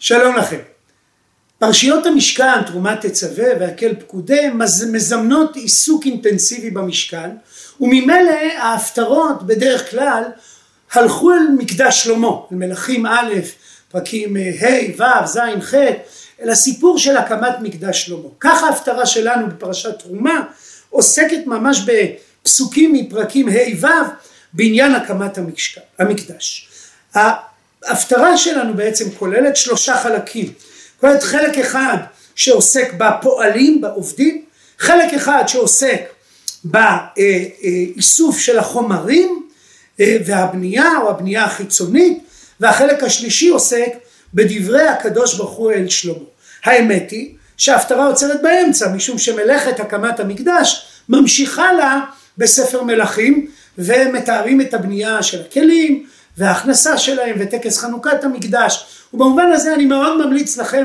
שלום לכם. פרשיות המשכן, תרומת תצווה והקל פקודי, מזמנות עיסוק אינטנסיבי במשכן, וממילא ההפטרות בדרך כלל הלכו אל מקדש שלמה, אל מלכים א', פרקים ה', ו', ז', ח', אל הסיפור של הקמת מקדש שלמה. כך ההפטרה שלנו בפרשת תרומה עוסקת ממש בפסוקים מפרקים ה' ו' בעניין הקמת המקדש. ההפטרה שלנו בעצם כוללת שלושה חלקים. כוללת חלק אחד שעוסק בפועלים, בעובדים, חלק אחד שעוסק באיסוף של החומרים והבנייה או הבנייה החיצונית, והחלק השלישי עוסק בדברי הקדוש ברוך הוא אל שלמה. האמת היא שההפטרה עוצרת באמצע, משום שמלאכת הקמת המקדש ממשיכה לה בספר מלכים, ומתארים את הבנייה של הכלים, וההכנסה שלהם וטקס חנוכת המקדש ובמובן הזה אני מאוד ממליץ לכם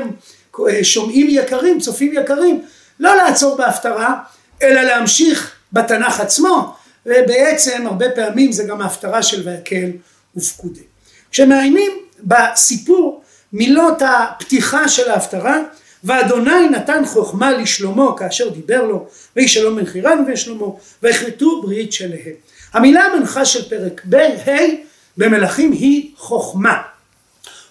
שומעים יקרים צופים יקרים לא לעצור בהפטרה אלא להמשיך בתנ"ך עצמו ובעצם הרבה פעמים זה גם ההפטרה של ויקל ופקודי. כשמעיינים בסיפור מילות הפתיחה של ההפטרה ואדוני נתן חוכמה לשלמה כאשר דיבר לו ויהי שלום בין חירן ושלמה ויכרתו ברית שלהם. המילה המנחה של פרק ב' ה' במלכים היא חוכמה.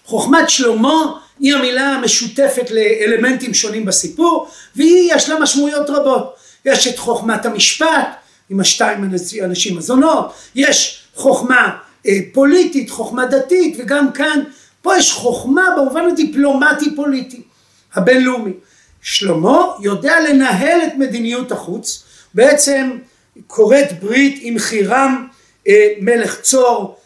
חוכמת שלמה היא המילה המשותפת לאלמנטים שונים בסיפור והיא יש לה משמעויות רבות. יש את חוכמת המשפט עם השתיים אנשים הזונות, יש חוכמה אה, פוליטית, חוכמה דתית וגם כאן פה יש חוכמה במובן הדיפלומטי פוליטי הבינלאומי. שלמה יודע לנהל את מדיניות החוץ, בעצם כורת ברית עם חירם אה, מלך צור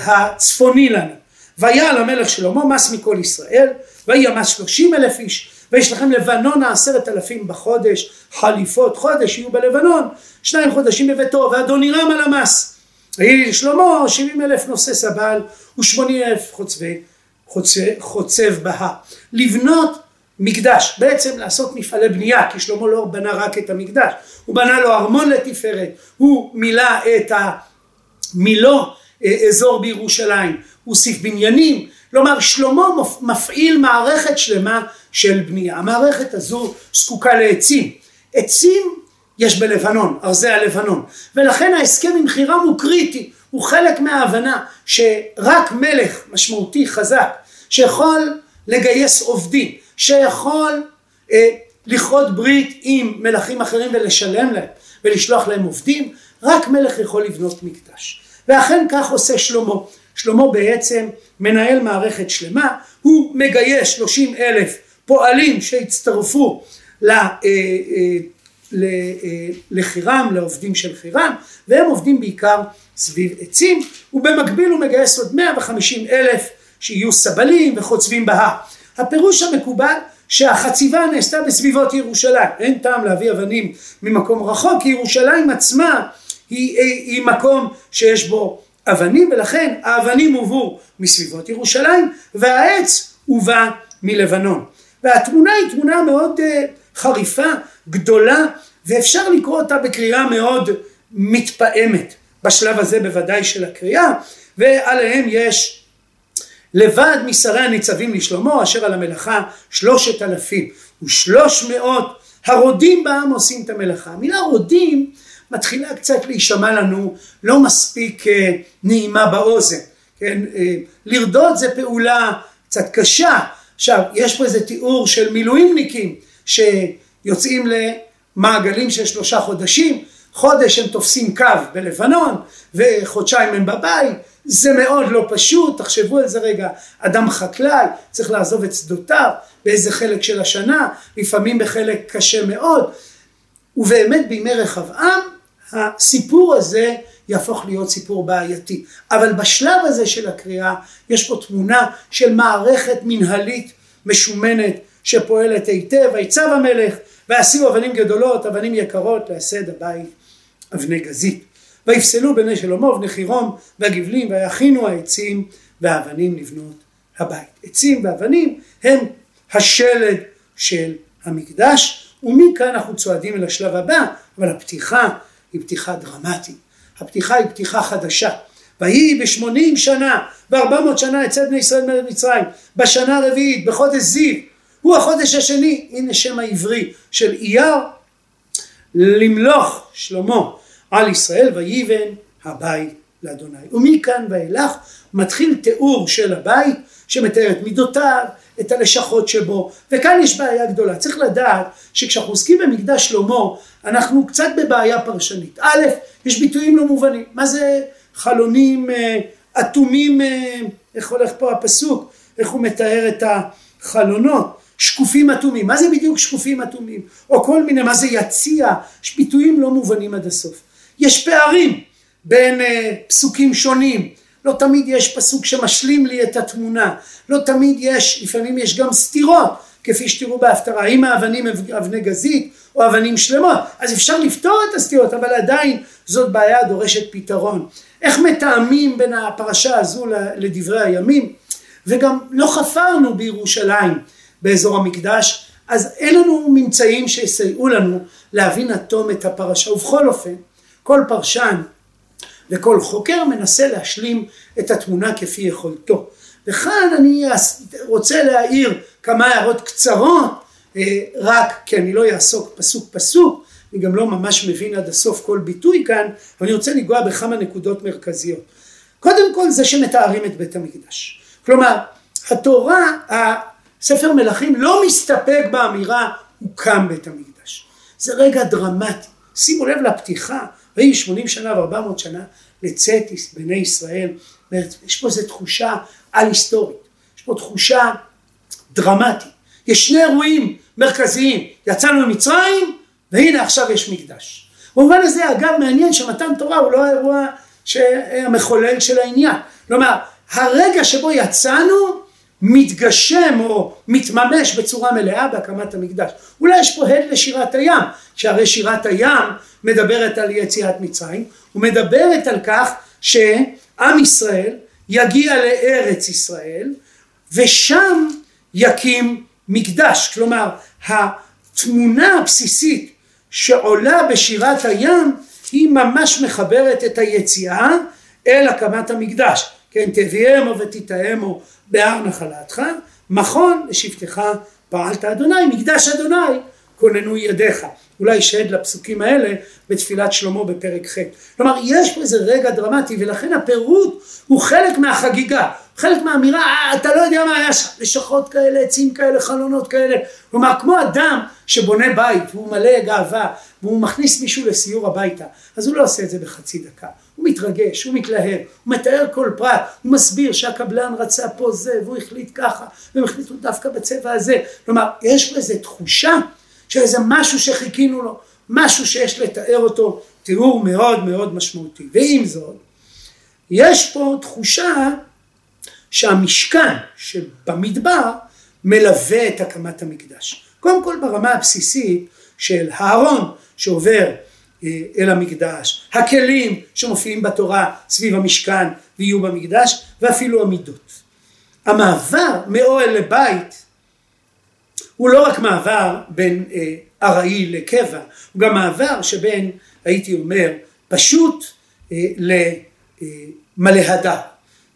הצפוני לנו. והיה על המלך שלמה מס מכל ישראל, ויהיה מס שלושים אלף איש, ויש לכם לבנון עשרת אלפים בחודש, חליפות חודש יהיו בלבנון, שניים חודשים בביתו, ואדוני רם על המס. ויהי לשלמה שבעים אלף נושא סבל, ושמונים אלף חוצבי, חוצב, חוצב בהר. לבנות מקדש, בעצם לעשות מפעלי בנייה, כי שלמה לא בנה רק את המקדש, הוא בנה לו ארמון לתפארת, הוא מילא את המילו אזור בירושלים, הוא הוסיף בניינים, כלומר שלמה מפעיל מערכת שלמה של בנייה, המערכת הזו זקוקה לעצים, עצים יש בלבנון, ארזי הלבנון, ולכן ההסכם עם חירם הוא קריטי, הוא חלק מההבנה שרק מלך משמעותי חזק שיכול לגייס עובדים, שיכול אה, לכרות ברית עם מלכים אחרים ולשלם להם ולשלוח להם עובדים, רק מלך יכול לבנות מקדש. ואכן כך עושה שלמה. שלמה בעצם מנהל מערכת שלמה, הוא מגייס 30 אלף פועלים שהצטרפו אה, אה, לחירם, לעובדים של חירם, והם עובדים בעיקר סביב עצים, ובמקביל הוא מגייס עוד 150 אלף שיהיו סבלים וחוצבים בהר. הפירוש המקובל שהחציבה נעשתה בסביבות ירושלים, אין טעם להביא אבנים ממקום רחוק, כי ירושלים עצמה היא, היא מקום שיש בו אבנים ולכן האבנים הובאו מסביבות ירושלים והעץ הובא מלבנון. והתמונה היא תמונה מאוד uh, חריפה, גדולה, ואפשר לקרוא אותה בקריאה מאוד מתפעמת, בשלב הזה בוודאי של הקריאה, ועליהם יש לבד משרי הניצבים לשלמה אשר על המלאכה שלושת אלפים ושלוש מאות הרודים בעם עושים את המלאכה. המילה רודים מתחילה קצת להישמע לנו לא מספיק אה, נעימה באוזן, כן? אה, לרדות זה פעולה קצת קשה, עכשיו יש פה איזה תיאור של מילואימניקים שיוצאים למעגלים של שלושה חודשים, חודש הם תופסים קו בלבנון וחודשיים הם בבית, זה מאוד לא פשוט, תחשבו על זה רגע, אדם חקלאי צריך לעזוב את שדותיו באיזה חלק של השנה, לפעמים בחלק קשה מאוד, ובאמת בימי רחבעם הסיפור הזה יהפוך להיות סיפור בעייתי. אבל בשלב הזה של הקריאה יש פה תמונה של מערכת מנהלית משומנת שפועלת היטב, ויצב המלך ועשו אבנים גדולות, אבנים יקרות להסד הבית אבני גזית. ויפסלו בני שלמה ובני חירום והגבלים ויכינו העצים והאבנים לבנות הבית. עצים ואבנים הם השלד של המקדש ומכאן אנחנו צועדים אל השלב הבא אבל הפתיחה היא פתיחה דרמטית. הפתיחה היא פתיחה חדשה. ויהי בשמונים שנה וארבע מאות שנה יצא בני ישראל מארץ מצרים בשנה הרביעית בחודש זיו הוא החודש השני הנה שם העברי של אייר למלוך שלמה על ישראל ויבן הבית לאדוני ומכאן ואילך מתחיל תיאור של הבית שמתאר את מידותיו את הלשכות שבו. וכאן יש בעיה גדולה. צריך לדעת שכשאנחנו עוסקים במקדש שלמה אנחנו קצת בבעיה פרשנית. א' יש ביטויים לא מובנים. מה זה חלונים אה, אטומים אה, איך הולך פה הפסוק? איך הוא מתאר את החלונות? שקופים אטומים. מה זה בדיוק שקופים אטומים? או כל מיני מה זה יציע? יש ביטויים לא מובנים עד הסוף. יש פערים בין אה, פסוקים שונים לא תמיד יש פסוק שמשלים לי את התמונה. לא תמיד יש לפעמים יש גם סתירות כפי שתראו בהפטרה. האם האבנים אבני גזית או אבנים שלמות? אז אפשר לפתור את הסתירות אבל עדיין זאת בעיה דורשת פתרון. איך מתאמים בין הפרשה הזו לדברי הימים? וגם לא חפרנו בירושלים באזור המקדש אז אין לנו ממצאים שיסייעו לנו להבין עד תום את הפרשה. ובכל אופן כל פרשן וכל חוקר מנסה להשלים את התמונה כפי יכולתו. וכאן אני רוצה להעיר כמה הערות קצרות אה, רק כי אני לא אעסוק פסוק פסוק אני גם לא ממש מבין עד הסוף כל ביטוי כאן אבל אני רוצה לנגוע בכמה נקודות מרכזיות. קודם כל זה שמתארים את בית המקדש. כלומר התורה הספר מלכים לא מסתפק באמירה הוקם בית המקדש זה רגע דרמטי. שימו לב לפתיחה ויהי שמונים שנה וארבע מאות שנה לצאת בני ישראל יש פה איזו תחושה על היסטורית יש פה תחושה דרמטית. יש שני אירועים מרכזיים. יצאנו ממצרים והנה עכשיו יש מקדש. במובן הזה אגב מעניין שמתן תורה הוא לא האירוע המחולל של העניין. כלומר הרגע שבו יצאנו מתגשם או מתממש בצורה מלאה בהקמת המקדש. אולי יש פה הד לשירת הים, שהרי שירת הים מדברת על יציאת מצרים, ומדברת על כך שעם ישראל יגיע לארץ ישראל ושם יקים מקדש. כלומר, התמונה הבסיסית שעולה בשירת הים היא ממש מחברת את היציאה אל הקמת המקדש. כן, תביאמו ותטעמו בהר נחלתך, מכון לשבטך פעלת אדוני, מקדש אדוני כוננו ידיך. אולי שד לפסוקים האלה בתפילת שלמה בפרק ח'. כלומר יש פה איזה רגע דרמטי ולכן הפירוט הוא חלק מהחגיגה, חלק מהאמירה אה, אתה לא יודע מה היה שם, לשכות כאלה, עצים כאלה, חלונות כאלה. כלומר כמו אדם שבונה בית והוא מלא גאווה והוא מכניס מישהו לסיור הביתה אז הוא לא עושה את זה בחצי דקה. הוא מתרגש, הוא מתלהב, הוא מתאר כל פרט, הוא מסביר שהקבלן רצה פה זה והוא החליט ככה והם החליטו דווקא בצבע הזה. כלומר יש פה איזו תחושה של איזה משהו שחיכינו לו, משהו שיש לתאר אותו תיאור מאוד מאוד משמעותי. ועם זאת, יש פה תחושה שהמשכן שבמדבר מלווה את הקמת המקדש. קודם כל ברמה הבסיסית של הארון שעובר אה, אל המקדש, הכלים שמופיעים בתורה סביב המשכן ויהיו במקדש, ואפילו המידות. המעבר מאוהל לבית הוא לא רק מעבר בין אה, ארעי לקבע, הוא גם מעבר שבין, הייתי אומר, פשוט אה, למלא הדר.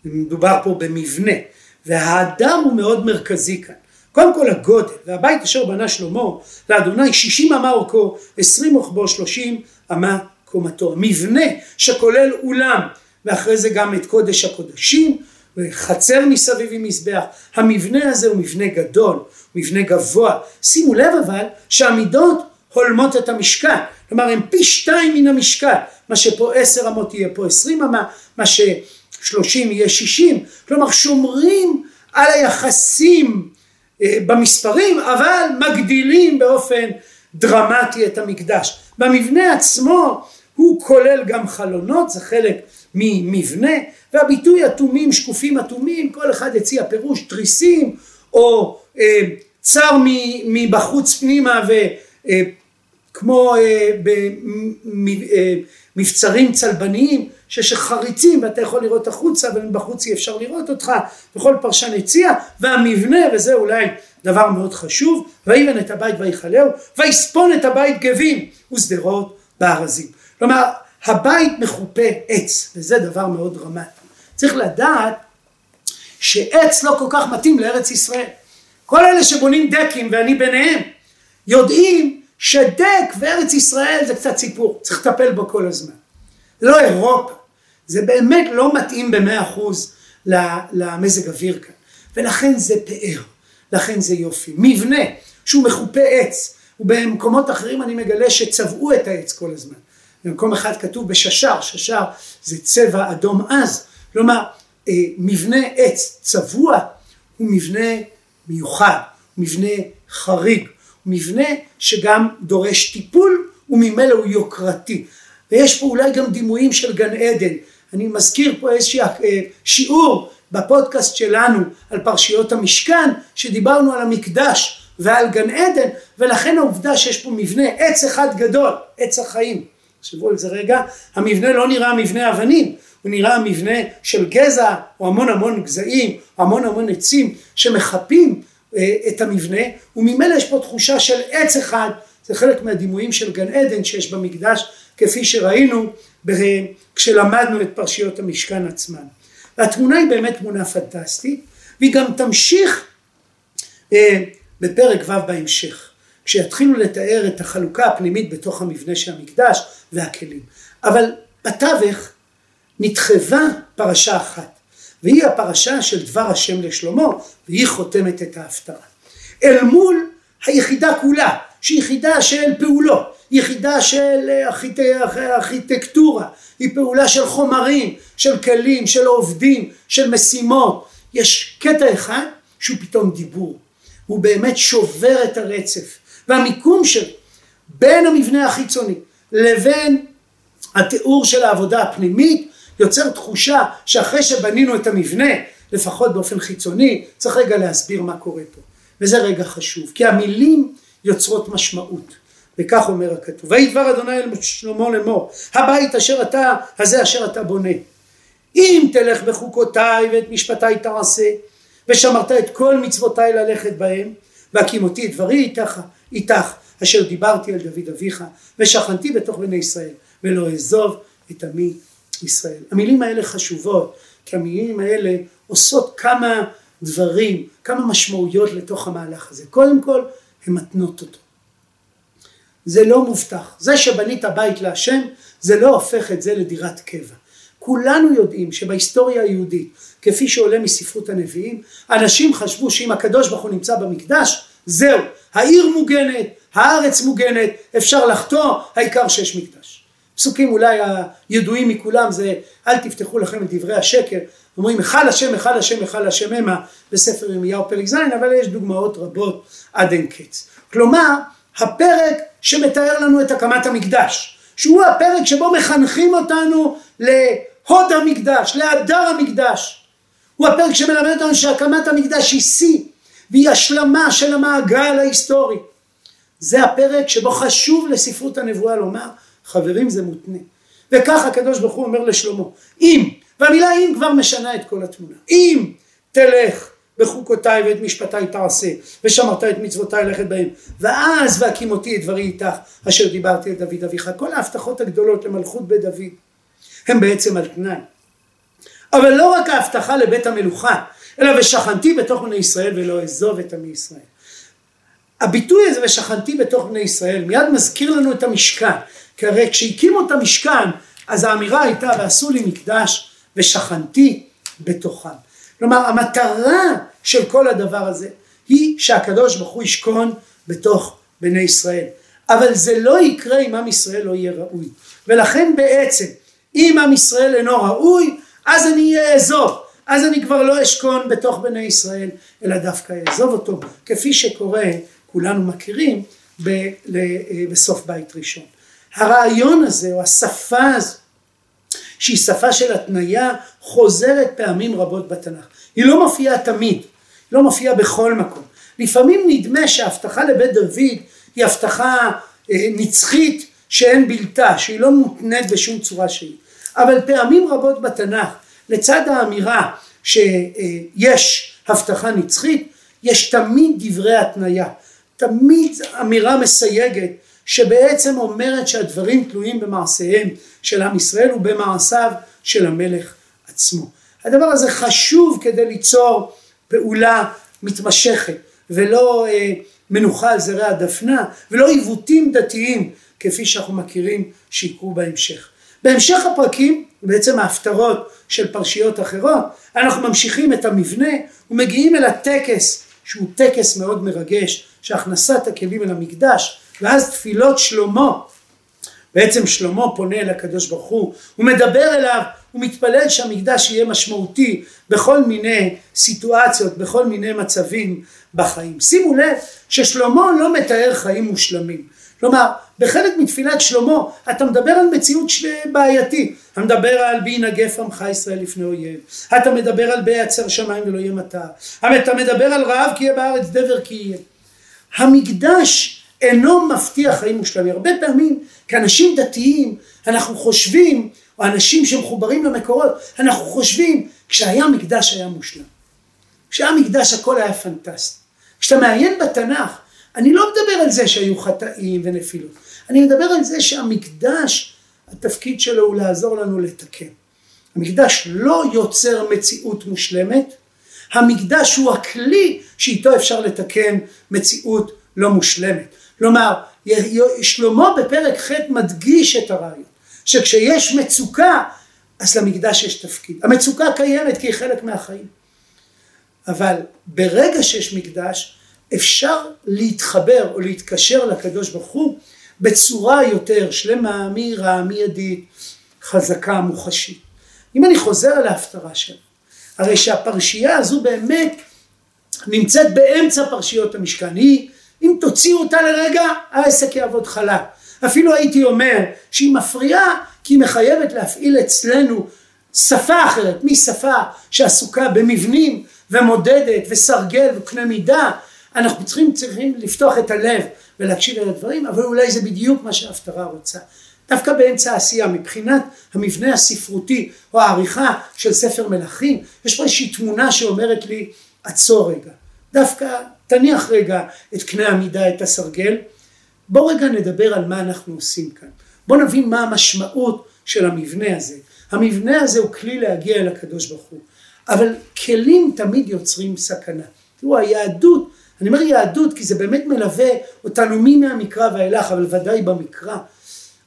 מדובר פה במבנה, וההדר הוא מאוד מרכזי כאן. קודם כל הגודל, והבית אשר בנה שלמה לאדוני שישים אמה אורכו, עשרים רוחבו, שלושים אמה קומתו. מבנה שכולל אולם, ואחרי זה גם את קודש הקודשים, וחצר מסביב עם מזבח. המבנה הזה הוא מבנה גדול, מבנה גבוה. שימו לב אבל שהמידות הולמות את המשכן. כלומר הם פי שתיים מן המשכן. מה שפה עשר אמות יהיה פה עשרים אמה, מה ששלושים יהיה שישים. כלומר שומרים על היחסים אה, במספרים אבל מגדילים באופן דרמטי את המקדש. במבנה עצמו הוא כולל גם חלונות, זה חלק ממבנה, והביטוי אטומים, שקופים אטומים, כל אחד הציע פירוש תריסים, או אה, צר מבחוץ פנימה וכמו אה, אה, במבצרים אה, צלבניים, שיש חריצים ואתה יכול לראות החוצה ומבחוץ אי אפשר לראות אותך, וכל פרשן הציע, והמבנה, וזה אולי דבר מאוד חשוב, ויבן את הבית ויכלהו, ויספון את הבית גבים ושדרות בארזים. כלומר, הבית מחופה עץ, וזה דבר מאוד דרמטי. צריך לדעת שעץ לא כל כך מתאים לארץ ישראל. כל אלה שבונים דקים, ואני ביניהם, יודעים שדק וארץ ישראל זה קצת סיפור, צריך לטפל בו כל הזמן. לא אירופה, זה באמת לא מתאים במאה אחוז למזג אוויר כאן, ולכן זה פאר, לכן זה יופי. מבנה שהוא מחופה עץ, ובמקומות אחרים אני מגלה שצבעו את העץ כל הזמן. במקום אחד כתוב בששר, ששר זה צבע אדום עז, כלומר אה, מבנה עץ צבוע הוא מבנה מיוחד, מבנה חריג, מבנה שגם דורש טיפול וממילא הוא יוקרתי. ויש פה אולי גם דימויים של גן עדן. אני מזכיר פה איזשהו אה, שיעור בפודקאסט שלנו על פרשיות המשכן, שדיברנו על המקדש ועל גן עדן, ולכן העובדה שיש פה מבנה עץ אחד גדול, עץ החיים. תחשבו על זה רגע, המבנה לא נראה מבנה אבנים, הוא נראה מבנה של גזע, או המון המון גזעים, המון המון עצים שמחפים אה, את המבנה, וממילא יש פה תחושה של עץ אחד, זה חלק מהדימויים של גן עדן שיש במקדש, כפי שראינו כשלמדנו את פרשיות המשכן עצמן. והתמונה היא באמת תמונה פנטסטית, והיא גם תמשיך אה, בפרק ו' בהמשך, כשיתחילו לתאר את החלוקה הפנימית בתוך המבנה של המקדש והכלים. אבל בתווך נתחבה פרשה אחת, והיא הפרשה של דבר השם לשלמה, והיא חותמת את ההפטרה. אל מול היחידה כולה, שהיא יחידה של פעולות, יחידה של ארכיטקטורה, היא פעולה של חומרים, של כלים, של עובדים, של משימות. יש קטע אחד שהוא פתאום דיבור, הוא באמת שובר את הרצף, והמיקום שלו בין המבנה החיצוני לבין התיאור של העבודה הפנימית יוצר תחושה שאחרי שבנינו את המבנה, לפחות באופן חיצוני, צריך רגע להסביר מה קורה פה. וזה רגע חשוב, כי המילים יוצרות משמעות. וכך אומר הכתוב, ויהי דבר אדוני אל שלמה לאמור, הבית אשר אתה, הזה אשר אתה בונה. אם תלך בחוקותיי ואת משפטיי תעשה, ושמרת את כל מצוותיי ללכת בהם, והקימותי את דברי איתך, איתך, אשר דיברתי על דוד אביך, ושכנתי בתוך בני ישראל, ולא אעזוב את עמי ישראל. המילים האלה חשובות, כי המילים האלה עושות כמה דברים, כמה משמעויות לתוך המהלך הזה. קודם כל, הן מתנות אותו. זה לא מובטח. זה שבנית בית להשם, זה לא הופך את זה לדירת קבע. כולנו יודעים שבהיסטוריה היהודית, כפי שעולה מספרות הנביאים, אנשים חשבו שאם הקדוש ברוך הוא נמצא במקדש, זהו, העיר מוגנת, הארץ מוגנת, אפשר לחטוא, העיקר שיש מקדש. פסוקים אולי הידועים מכולם זה אל תפתחו לכם את דברי השקר, אומרים היכל השם, היכל השם, היכל השם המה בספר ירמיהו פרק ז', אבל יש דוגמאות רבות עד אין קץ. כלומר, הפרק שמתאר לנו את הקמת המקדש, שהוא הפרק שבו מחנכים אותנו להוד המקדש, להדר המקדש. הוא הפרק שמלמד אותנו שהקמת המקדש היא שיא והיא השלמה של המעגל ההיסטורי. זה הפרק שבו חשוב לספרות הנבואה לומר, חברים זה מותנה. וכך הקדוש ברוך הוא אומר לשלמה, אם, והמילה אם כבר משנה את כל התמונה, אם תלך בחוקותיי ואת משפטיי תעשה, ושמרת את מצוותיי ללכת בהם, ואז והקימותי את דברי איתך, אשר דיברתי אל דוד אביך. כל ההבטחות הגדולות למלכות בית דוד, הם בעצם על תנאי. אבל לא רק ההבטחה לבית המלוכה, אלא ושכנתי בתוך בני ישראל ולא אעזוב את עמי ישראל. הביטוי הזה ושכנתי בתוך בני ישראל מיד מזכיר לנו את המשכן, כי הרי כשהקימו את המשכן אז האמירה הייתה ועשו לי מקדש ושכנתי בתוכם. כלומר המטרה של כל הדבר הזה היא שהקדוש ברוך הוא ישכון בתוך בני ישראל. אבל זה לא יקרה אם עם ישראל לא יהיה ראוי. ולכן בעצם אם עם ישראל אינו ראוי אז אני אעזוב. אז אני כבר לא אשכון בתוך בני ישראל אלא דווקא אעזוב אותו כפי שקורה כולנו מכירים בסוף בית ראשון. הרעיון הזה או השפה הזו שהיא שפה של התניה חוזרת פעמים רבות בתנ"ך. היא לא מופיעה תמיד, לא מופיעה בכל מקום. לפעמים נדמה שההבטחה לבית דוד היא הבטחה אה, נצחית שאין בלתה, שהיא לא מותנית בשום צורה שהיא. אבל פעמים רבות בתנ"ך, לצד האמירה שיש הבטחה נצחית, יש תמיד דברי התניה, תמיד אמירה מסייגת שבעצם אומרת שהדברים תלויים במעשיהם של עם ישראל ובמעשיו של המלך עצמו. הדבר הזה חשוב כדי ליצור פעולה מתמשכת ולא אה, מנוחה על זרי הדפנה ולא עיוותים דתיים כפי שאנחנו מכירים שיקרו בהמשך. בהמשך הפרקים, בעצם ההפטרות של פרשיות אחרות, אנחנו ממשיכים את המבנה ומגיעים אל הטקס שהוא טקס מאוד מרגש שהכנסת הכלים אל המקדש ואז תפילות שלמה בעצם שלמה פונה אל הקדוש ברוך הוא, הוא מדבר אליו, הוא מתפלל שהמקדש יהיה משמעותי בכל מיני סיטואציות, בכל מיני מצבים בחיים. שימו לב ששלמה לא מתאר חיים מושלמים. כלומר, בחלק מתפילת שלמה אתה מדבר על מציאות בעייתית. אתה מדבר על בי ינגף עמך ישראל לפני אויב. אתה מדבר על ביעצר שמיים ולא יהיה מטר. אתה מדבר על רעב כי יהיה בארץ דבר כי יהיה. המקדש אינו מבטיח חיים מושלמים. הרבה פעמים כאנשים דתיים אנחנו חושבים, או אנשים שמחוברים למקורות, אנחנו חושבים כשהיה מקדש היה מושלם. כשהיה מקדש הכל היה פנטסטי. כשאתה מעיין בתנ"ך, אני לא מדבר על זה שהיו חטאים ונפילות, אני מדבר על זה שהמקדש, התפקיד שלו הוא לעזור לנו לתקן. המקדש לא יוצר מציאות מושלמת, המקדש הוא הכלי שאיתו אפשר לתקן מציאות לא מושלמת. כלומר, שלמה בפרק ח' מדגיש את הרעיון, שכשיש מצוקה, אז למקדש יש תפקיד. המצוקה קיימת כי היא חלק מהחיים. אבל ברגע שיש מקדש, אפשר להתחבר או להתקשר לקדוש ברוך הוא בצורה יותר שלמה, מהירה, מיידית, חזקה, מוחשית. אם אני חוזר על ההפטרה שלנו, הרי שהפרשייה הזו באמת נמצאת באמצע פרשיות המשכן, היא אם תוציאו אותה לרגע העסק יעבוד חלק. אפילו הייתי אומר שהיא מפריעה כי היא מחייבת להפעיל אצלנו שפה אחרת, משפה שעסוקה במבנים ומודדת וסרגל וקנה מידה, אנחנו צריכים, צריכים לפתוח את הלב ולהקשיב אל הדברים, אבל אולי זה בדיוק מה שההפטרה רוצה. דווקא באמצע העשייה, מבחינת המבנה הספרותי או העריכה של ספר מלכים, יש פה איזושהי תמונה שאומרת לי, עצור רגע. דווקא תניח רגע את קנה המידה, את הסרגל. בוא רגע נדבר על מה אנחנו עושים כאן. בוא נבין מה המשמעות של המבנה הזה. המבנה הזה הוא כלי להגיע אל הקדוש ברוך הוא. אבל כלים תמיד יוצרים סכנה. תראו, היהדות, אני אומר יהדות כי זה באמת מלווה אותנו מי מהמקרא ואילך, אבל ודאי במקרא.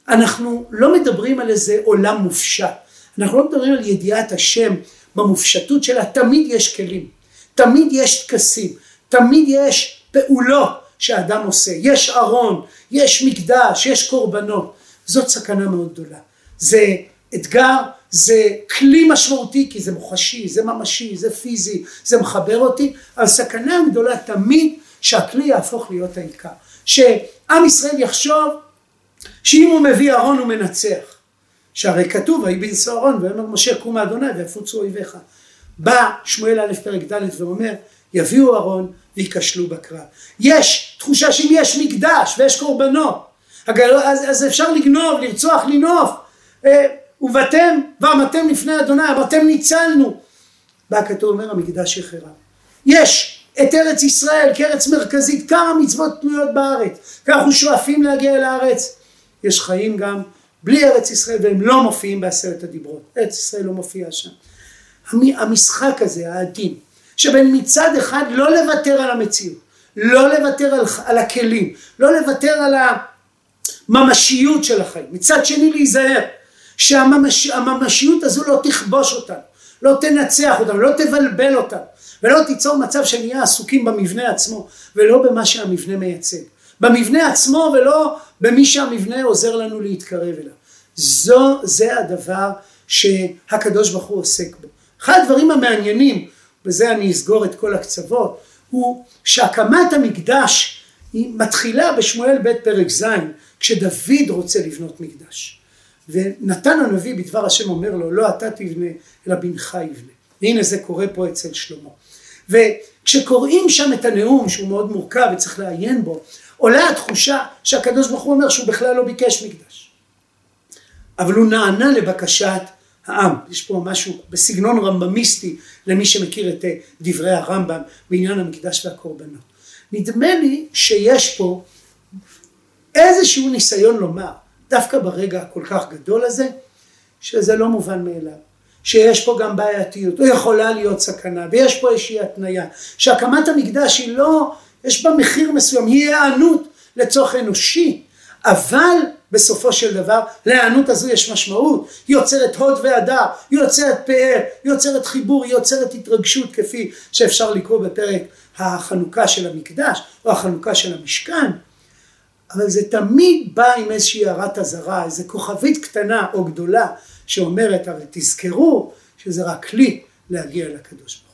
אנחנו לא מדברים על איזה עולם מופשט. אנחנו לא מדברים על ידיעת השם במופשטות שלה, תמיד יש כלים. תמיד יש טקסים. תמיד יש פעולות שאדם עושה, יש ארון, יש מקדש, יש קורבנות, זאת סכנה מאוד גדולה. זה אתגר, זה כלי משמעותי כי זה מוחשי, זה ממשי, זה פיזי, זה מחבר אותי, אבל סכנה גדולה תמיד שהכלי יהפוך להיות העיקר. שעם ישראל יחשוב שאם הוא מביא ארון הוא מנצח. שהרי כתוב ויהי בנשוא ארון ויאמר משה קום אדוני ויפוצו אויביך. בא שמואל א' פרק ד' ואומר יביאו ארון וייכשלו בקרב. יש תחושה שאם יש מקדש ויש קורבנות, אז, אז אפשר לגנוב, לרצוח, לנוף. אה, ובאתם, ועמדתם לפני אדוני, ואתם ניצלנו. בא הכתוב אומר המקדש יחרב. יש את ארץ ישראל כארץ מרכזית, כמה מצוות תלויות בארץ, אנחנו שואפים להגיע אל הארץ. יש חיים גם בלי ארץ ישראל והם לא מופיעים בעשרת הדיברות. ארץ ישראל לא מופיעה שם. המשחק הזה, העדין, שבין מצד אחד לא לוותר על המציאות, לא לוותר על, על הכלים, לא לוותר על הממשיות של החיים, מצד שני להיזהר שהממשיות הזו לא תכבוש אותנו, לא תנצח אותנו, לא תבלבל אותנו, ולא תיצור מצב שנהיה עסוקים במבנה עצמו, ולא במה שהמבנה מייצג. במבנה עצמו ולא במי שהמבנה עוזר לנו להתקרב אליו. זו, זה הדבר שהקדוש ברוך הוא עוסק בו. אחד הדברים המעניינים בזה אני אסגור את כל הקצוות, הוא שהקמת המקדש היא מתחילה בשמואל ב' פרק ז', כשדוד רוצה לבנות מקדש. ונתן הנביא בדבר השם אומר לו, לא אתה תבנה, אלא בנך יבנה. והנה זה קורה פה אצל שלמה. וכשקוראים שם את הנאום, שהוא מאוד מורכב וצריך לעיין בו, עולה התחושה שהקדוש ברוך הוא אומר שהוא בכלל לא ביקש מקדש. אבל הוא נענה לבקשת העם. יש פה משהו בסגנון רמב"מיסטי למי שמכיר את אה, דברי הרמב"ם בעניין המקדש והקורבנות. נדמה לי שיש פה איזשהו ניסיון לומר, דווקא ברגע הכל כך גדול הזה, שזה לא מובן מאליו, שיש פה גם בעייתיות, או יכולה להיות סכנה, ויש פה איזושהי התניה, שהקמת המקדש היא לא, יש בה מחיר מסוים, היא היענות לצורך אנושי, אבל בסופו של דבר להיענות הזו יש משמעות, היא יוצרת הוד והדר, היא יוצרת פאר, היא יוצרת חיבור, היא יוצרת התרגשות כפי שאפשר לקרוא בפרק החנוכה של המקדש או החנוכה של המשכן, אבל זה תמיד בא עם איזושהי הערת אזהרה, איזו כוכבית קטנה או גדולה שאומרת, אבל תזכרו שזה רק כלי להגיע לקדוש ברוך.